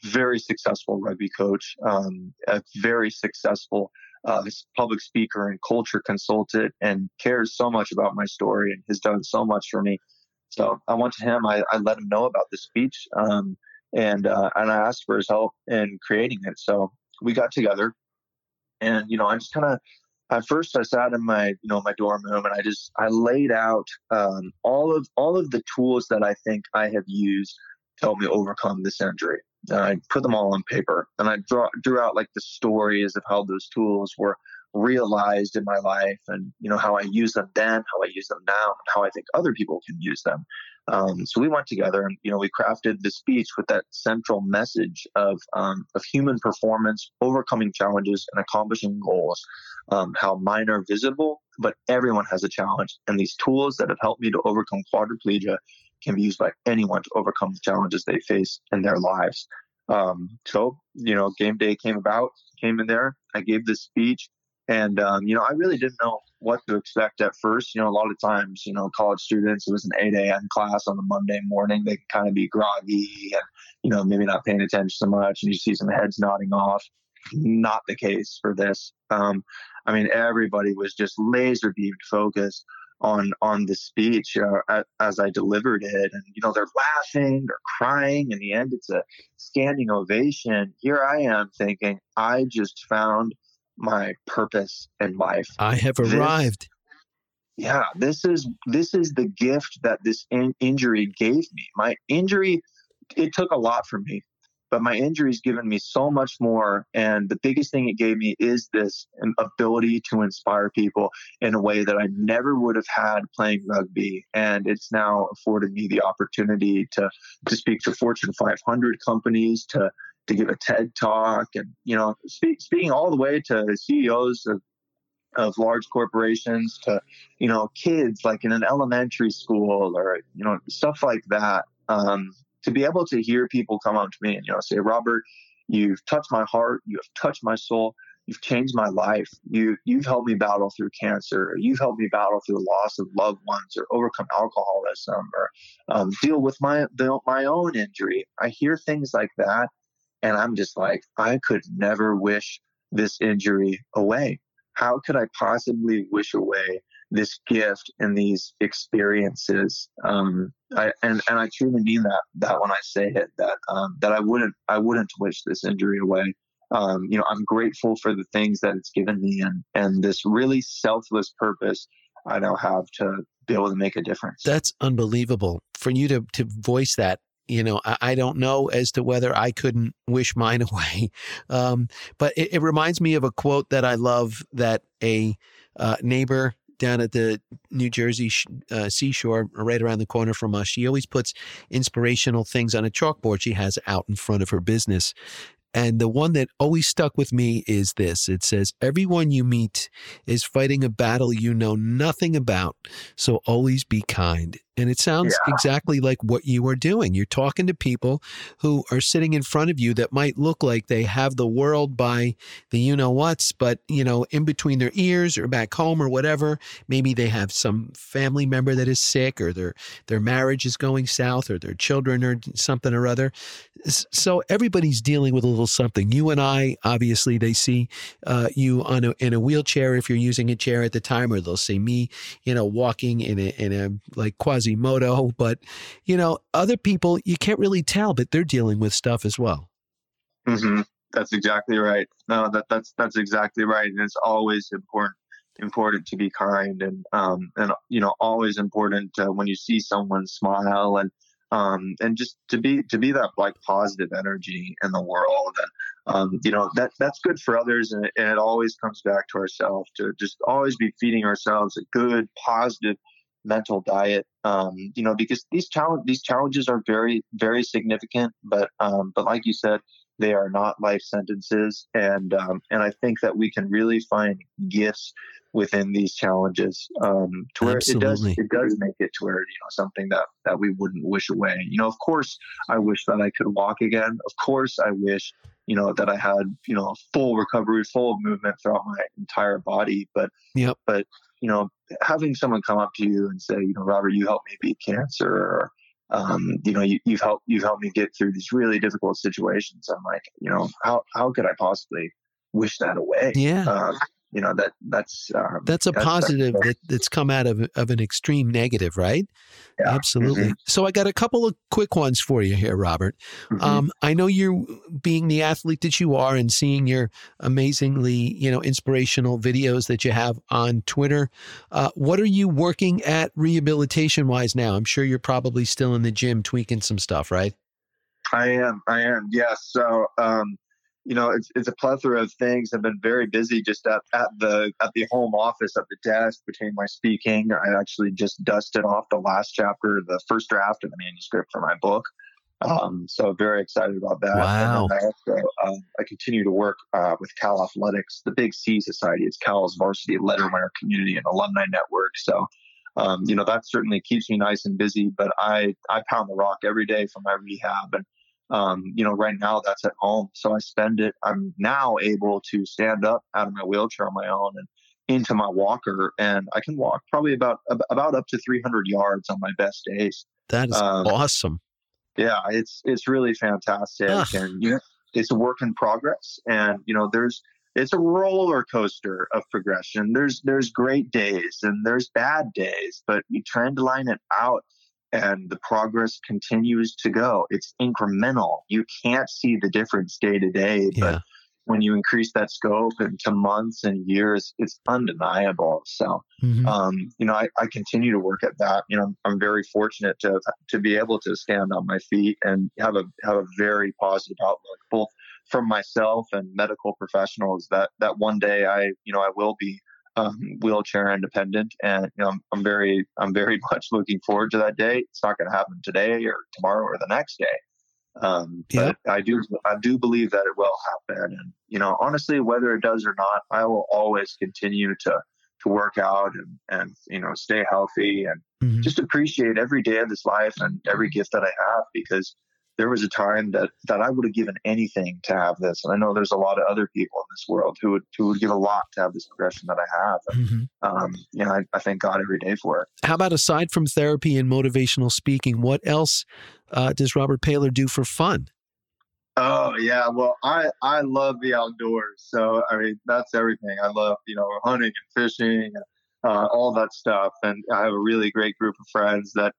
very successful rugby coach, um, a very successful uh, public speaker and culture consultant and cares so much about my story and has done so much for me. So I went to him. I, I let him know about the speech, um, and uh, and I asked for his help in creating it. So we got together, and you know I just kind of at first I sat in my you know my dorm room and I just I laid out um, all of all of the tools that I think I have used to help me overcome this injury. And I put them all on paper and I draw, drew out like the stories of how those tools were realized in my life and you know how I use them then, how I use them now, and how I think other people can use them. Um, so we went together and you know we crafted the speech with that central message of um, of human performance, overcoming challenges, and accomplishing goals. Um, how mine are visible, but everyone has a challenge, and these tools that have helped me to overcome quadriplegia can be used by anyone to overcome the challenges they face in their lives. Um, so, you know, game day came about, came in there. I gave this speech, and um, you know, I really didn't know what to expect at first. You know, a lot of times, you know, college students, it was an 8 a.m. class on a Monday morning. They kind of be groggy and, you know, maybe not paying attention so much, and you see some heads nodding off. Not the case for this. Um, I mean, everybody was just laser beamed focused on on the speech uh, as I delivered it, and you know they're laughing, they're crying. In the end, it's a standing ovation. Here I am thinking, I just found my purpose in life. I have arrived. This, yeah, this is this is the gift that this in- injury gave me. My injury, it took a lot from me but my injury's given me so much more. And the biggest thing it gave me is this ability to inspire people in a way that I never would have had playing rugby. And it's now afforded me the opportunity to, to speak to Fortune 500 companies, to, to give a TED talk, and, you know, speak, speaking all the way to CEOs of of large corporations to you know kids like in an elementary school or you know stuff like that um, to be able to hear people come up to me and you know say, Robert, you've touched my heart, you have touched my soul, you've changed my life. You you've helped me battle through cancer, you've helped me battle through the loss of loved ones, or overcome alcoholism, or um, deal with my the, my own injury. I hear things like that, and I'm just like, I could never wish this injury away. How could I possibly wish away this gift and these experiences. Um, I, and and I truly mean that that when I say it that um, that I wouldn't I wouldn't wish this injury away. Um, you know, I'm grateful for the things that it's given me and and this really selfless purpose I now have to be able to make a difference. That's unbelievable for you to to voice that. You know, I, I don't know as to whether I couldn't wish mine [laughs] away, um, but it, it, reminds me of a quote that I love that a uh, neighbor down at the New Jersey uh, seashore, right around the corner from us. She always puts inspirational things on a chalkboard she has out in front of her business. And the one that always stuck with me is this it says, Everyone you meet is fighting a battle you know nothing about, so always be kind. And it sounds yeah. exactly like what you are doing. You're talking to people who are sitting in front of you that might look like they have the world by the you know what's, but, you know, in between their ears or back home or whatever. Maybe they have some family member that is sick or their, their marriage is going south or their children or something or other. So everybody's dealing with a little something. You and I, obviously, they see uh, you on a, in a wheelchair if you're using a chair at the time, or they'll see me, you know, walking in a, in a like quasi Quasimodo, but you know, other people you can't really tell, but they're dealing with stuff as well. Mm-hmm. That's exactly right. No, that that's that's exactly right, and it's always important important to be kind and um and you know always important uh, when you see someone smile and um and just to be to be that like positive energy in the world and um you know that that's good for others and it, and it always comes back to ourselves to just always be feeding ourselves a good positive mental diet um, you know because these challenge these challenges are very very significant but um, but like you said they are not life sentences and um, and I think that we can really find gifts within these challenges um, to where Absolutely. it does it does make it to where you know something that that we wouldn't wish away you know of course I wish that I could walk again of course I wish you know that I had you know full recovery full movement throughout my entire body but yep. but you know, having someone come up to you and say, you know, Robert, you helped me beat cancer, or um, you know, you, have helped you've helped me get through these really difficult situations. I'm like, you know, how how could I possibly wish that away? Yeah. Um, you know that that's um, that's a that's, positive that's, that, that's come out of of an extreme negative, right? Yeah. Absolutely. Mm-hmm. So I got a couple of quick ones for you here, Robert. Mm-hmm. Um, I know you're being the athlete that you are and seeing your amazingly you know inspirational videos that you have on Twitter. Uh, what are you working at rehabilitation wise now? I'm sure you're probably still in the gym tweaking some stuff, right? I am. I am. Yes. So. Um, you know, it's, it's a plethora of things. I've been very busy just at, at the at the home office at the desk between my speaking. I actually just dusted off the last chapter, the first draft of the manuscript for my book. Um, so very excited about that. Wow. I also um, I continue to work uh, with Cal Athletics, the Big C Society. It's Cal's varsity letter winner community and alumni network. So um, you know that certainly keeps me nice and busy. But I I pound the rock every day for my rehab and um, you know, right now that's at home. So I spend it. I'm now able to stand up out of my wheelchair on my own and into my walker, and I can walk probably about about up to 300 yards on my best days. That is um, awesome. Yeah, it's it's really fantastic, Ugh. and you know, it's a work in progress. And you know, there's it's a roller coaster of progression. There's there's great days and there's bad days, but you trend line it out and the progress continues to go. It's incremental. You can't see the difference day to day, but when you increase that scope into months and years, it's undeniable. So, mm-hmm. um, you know, I, I, continue to work at that. You know, I'm very fortunate to to be able to stand on my feet and have a have a very positive outlook, both from myself and medical professionals. That that one day I, you know, I will be um, wheelchair independent, and you know, I'm, I'm very I'm very [laughs] much looking forward to that day. It's not going to happen today or tomorrow or the next day um, but I do, I do believe that it will happen. And, you know, honestly, whether it does or not, I will always continue to, to work out and, and, you know, stay healthy and mm-hmm. just appreciate every day of this life and every gift that I have because there was a time that that I would have given anything to have this. And I know there's a lot of other people in this world who would who would give a lot to have this progression that I have. And, mm-hmm. um, you know, I, I, thank God every day for it. How about aside from therapy and motivational speaking, what else uh, does Robert Paylor do for fun? Oh yeah, well I I love the outdoors. So I mean that's everything. I love you know hunting and fishing, uh, all that stuff. And I have a really great group of friends that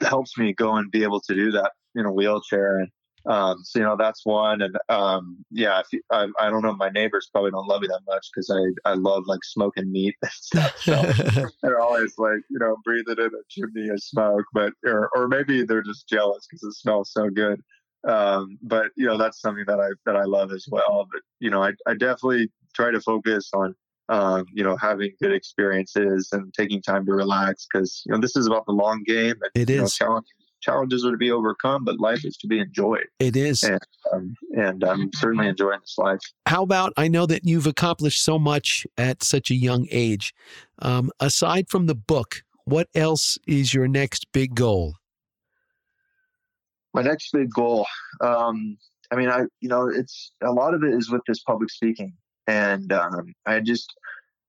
helps me go and be able to do that in a wheelchair. And um, so you know that's one. And um, yeah, you, I, I don't know. My neighbors probably don't love me that much because I I love like smoking meat and [laughs] stuff. So [laughs] they're always like you know breathing in a chimney of smoke, but or or maybe they're just jealous because it smells so good. Um, but you know that's something that I that I love as well. But you know I I definitely try to focus on um, you know, having good experiences and taking time to relax because you know this is about the long game. And, it is. Know, challenges are to be overcome, but life is to be enjoyed. It is. And, um, and I'm certainly enjoying this life. How about, I know that you've accomplished so much at such a young age. Um, aside from the book, what else is your next big goal? My next big goal, um, I mean, I, you know, it's a lot of it is with this public speaking. And um, I just,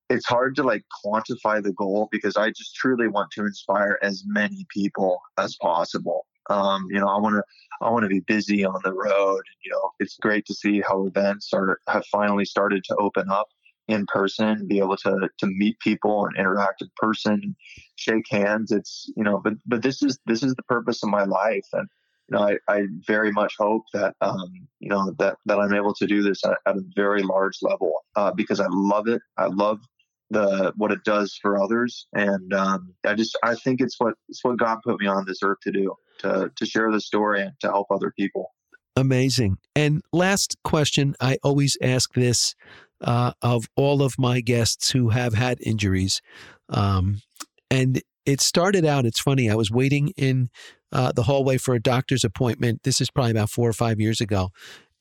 it's hard to like quantify the goal because I just truly want to inspire as many people as possible. Um, you know, I want to I want to be busy on the road. You know, it's great to see how events are have finally started to open up in person, be able to to meet people and interact in person, shake hands. It's you know, but but this is this is the purpose of my life, and you know, I, I very much hope that um, you know that that I'm able to do this at, at a very large level uh, because I love it. I love the what it does for others. And um, i just i think it's what it's what god put me on this earth to do to to share the story and to help other people. Amazing. And last question i always ask this uh, of all of my guests who have had injuries. Um, and it started out it's funny i was waiting in uh, the hallway for a doctor's appointment. This is probably about four or five years ago.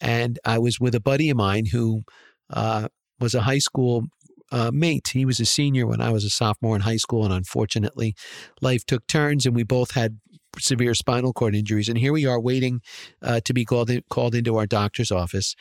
And i was with a buddy of mine who uh, was a high school uh, mate. He was a senior when I was a sophomore in high school, and unfortunately, life took turns, and we both had severe spinal cord injuries. And here we are waiting uh, to be called in, called into our doctor's office.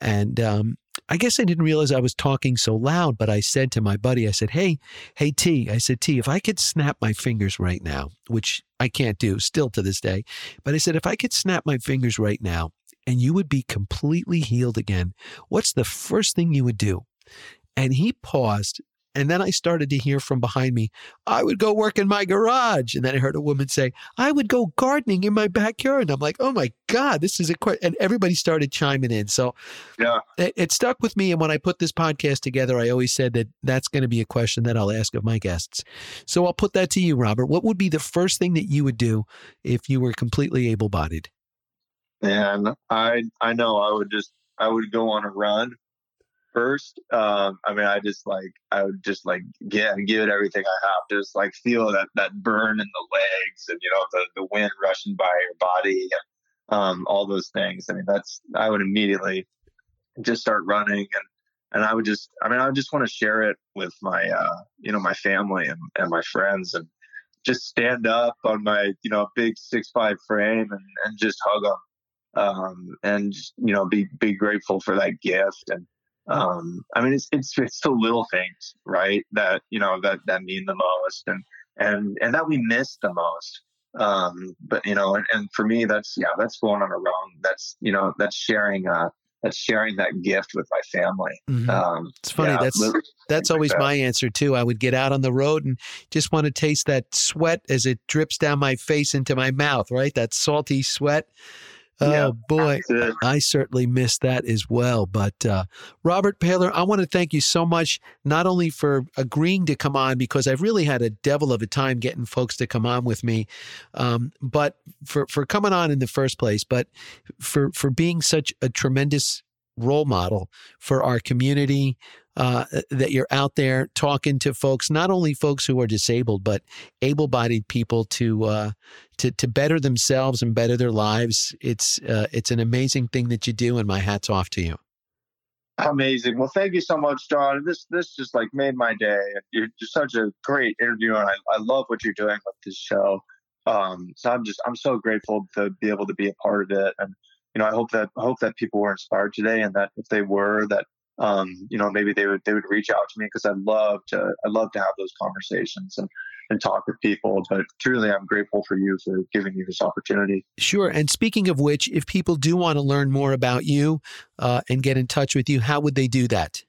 And um, I guess I didn't realize I was talking so loud, but I said to my buddy, I said, "Hey, hey T," I said, "T, if I could snap my fingers right now, which I can't do still to this day, but I said if I could snap my fingers right now." And you would be completely healed again. What's the first thing you would do? And he paused. And then I started to hear from behind me, I would go work in my garage. And then I heard a woman say, I would go gardening in my backyard. And I'm like, oh my God, this is a question. And everybody started chiming in. So yeah, it, it stuck with me. And when I put this podcast together, I always said that that's going to be a question that I'll ask of my guests. So I'll put that to you, Robert. What would be the first thing that you would do if you were completely able bodied? And I, I know I would just, I would go on a run first. Um, I mean, I just like I would just like get and give it everything I have. Just like feel that that burn in the legs, and you know the the wind rushing by your body, and um, all those things. I mean, that's I would immediately just start running, and and I would just I mean I would just want to share it with my uh, you know my family and, and my friends, and just stand up on my you know big six five frame and and just hug them. Um, and you know be be grateful for that gift and um, I mean, it's, it's, it's the little things, right? That, you know, that, that mean the most and, and, and that we miss the most. Um, but you know, and, and for me, that's, yeah, that's going on a run. That's, you know, that's sharing, uh, that's sharing that gift with my family. Mm-hmm. Um, it's funny. Yeah, that's that's always like that. my answer too. I would get out on the road and just want to taste that sweat as it drips down my face into my mouth. Right, that salty sweat. Oh yeah, boy, I certainly missed that as well. But uh, Robert Paylor, I want to thank you so much, not only for agreeing to come on because I've really had a devil of a time getting folks to come on with me, um, but for for coming on in the first place, but for for being such a tremendous role model for our community, uh, that you're out there talking to folks, not only folks who are disabled, but able-bodied people to uh, to to better themselves and better their lives. It's uh, it's an amazing thing that you do, and my hat's off to you. Amazing. Well, thank you so much, John. This this just like made my day. You're just such a great interview, and I, I love what you're doing with this show. Um, so I'm just I'm so grateful to be able to be a part of it, and you know I hope that I hope that people were inspired today, and that if they were, that um, you know, maybe they would they would reach out to me because I love to I love to have those conversations and and talk with people. But truly, I'm grateful for you for giving me this opportunity. Sure. And speaking of which, if people do want to learn more about you uh, and get in touch with you, how would they do that?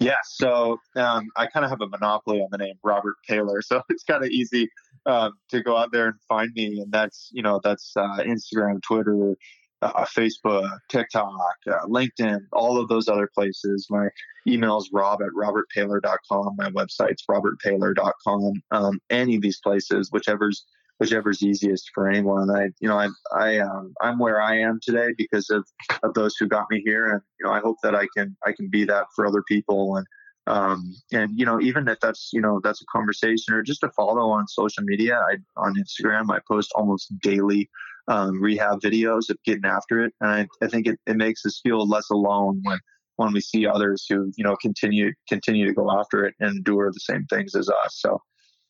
Yeah, so um, I kind of have a monopoly on the name Robert Paylor, [laughs] so it's kind of easy um, to go out there and find me, and that's you know that's uh, Instagram, Twitter, uh, Facebook, TikTok, uh, LinkedIn, all of those other places. My email is rob at robertpaylor.com. My website's robertpaylor.com. Um, any of these places, whichever's whichever's easiest for anyone. I, you know, I, I, um, I'm where I am today because of, of those who got me here, and you know, I hope that I can, I can be that for other people, and um, and you know, even if that's, you know, that's a conversation or just a follow on social media. I on Instagram, I post almost daily um, rehab videos of getting after it. And I, I think it, it makes us feel less alone when when we see others who you know continue continue to go after it and endure the same things as us. So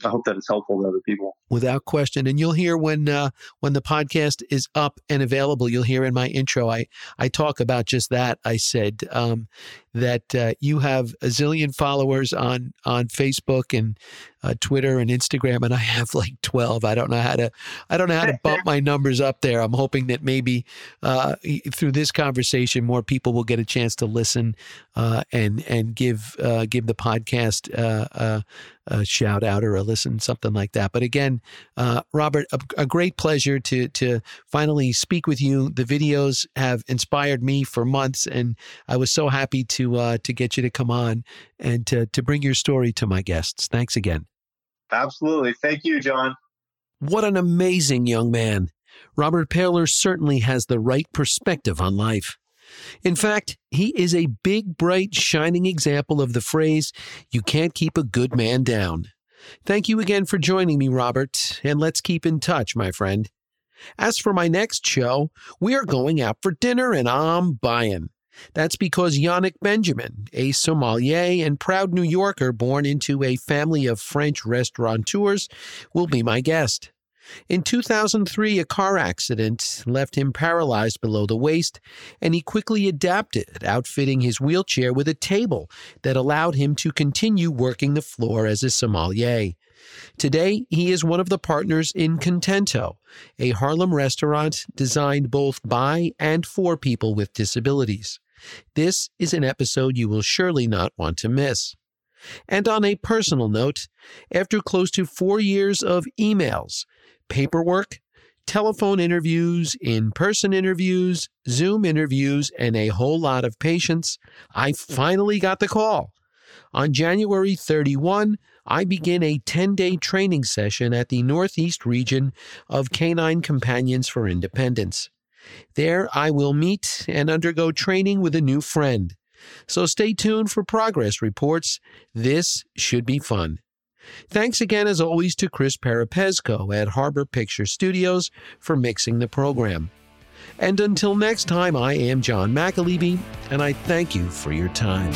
I hope that it's helpful to other people. Without question, and you'll hear when uh, when the podcast is up and available. You'll hear in my intro, I I talk about just that. I said um, that uh, you have a zillion followers on on Facebook and uh, Twitter and Instagram, and I have like twelve. I don't know how to I don't know how to bump [laughs] my numbers up there. I'm hoping that maybe uh, through this conversation, more people will get a chance to listen uh, and and give uh, give the podcast uh, a shout out or a listen, something like that. But again, Robert, a, a great pleasure to to finally speak with you. The videos have inspired me for months, and I was so happy to uh, to get you to come on and to to bring your story to my guests. Thanks again. Absolutely. Thank you, John. What an amazing young man. Robert Paylor certainly has the right perspective on life. In fact, he is a big, bright, shining example of the phrase, you can't keep a good man down. Thank you again for joining me, Robert, and let's keep in touch, my friend. As for my next show, we are going out for dinner and I'm buying. That's because Yannick Benjamin, a sommelier and proud New Yorker born into a family of French restaurateurs, will be my guest. In 2003, a car accident left him paralyzed below the waist, and he quickly adapted, outfitting his wheelchair with a table that allowed him to continue working the floor as a sommelier. Today, he is one of the partners in Contento, a Harlem restaurant designed both by and for people with disabilities. This is an episode you will surely not want to miss. And on a personal note, after close to four years of emails, paperwork, telephone interviews, in person interviews, Zoom interviews, and a whole lot of patience, I finally got the call. On January 31, I begin a 10 day training session at the Northeast region of Canine Companions for Independence. There, I will meet and undergo training with a new friend. So stay tuned for progress reports. This should be fun. Thanks again, as always, to Chris Parapesco at Harbor Picture Studios for mixing the program. And until next time, I am John McAlevey, and I thank you for your time.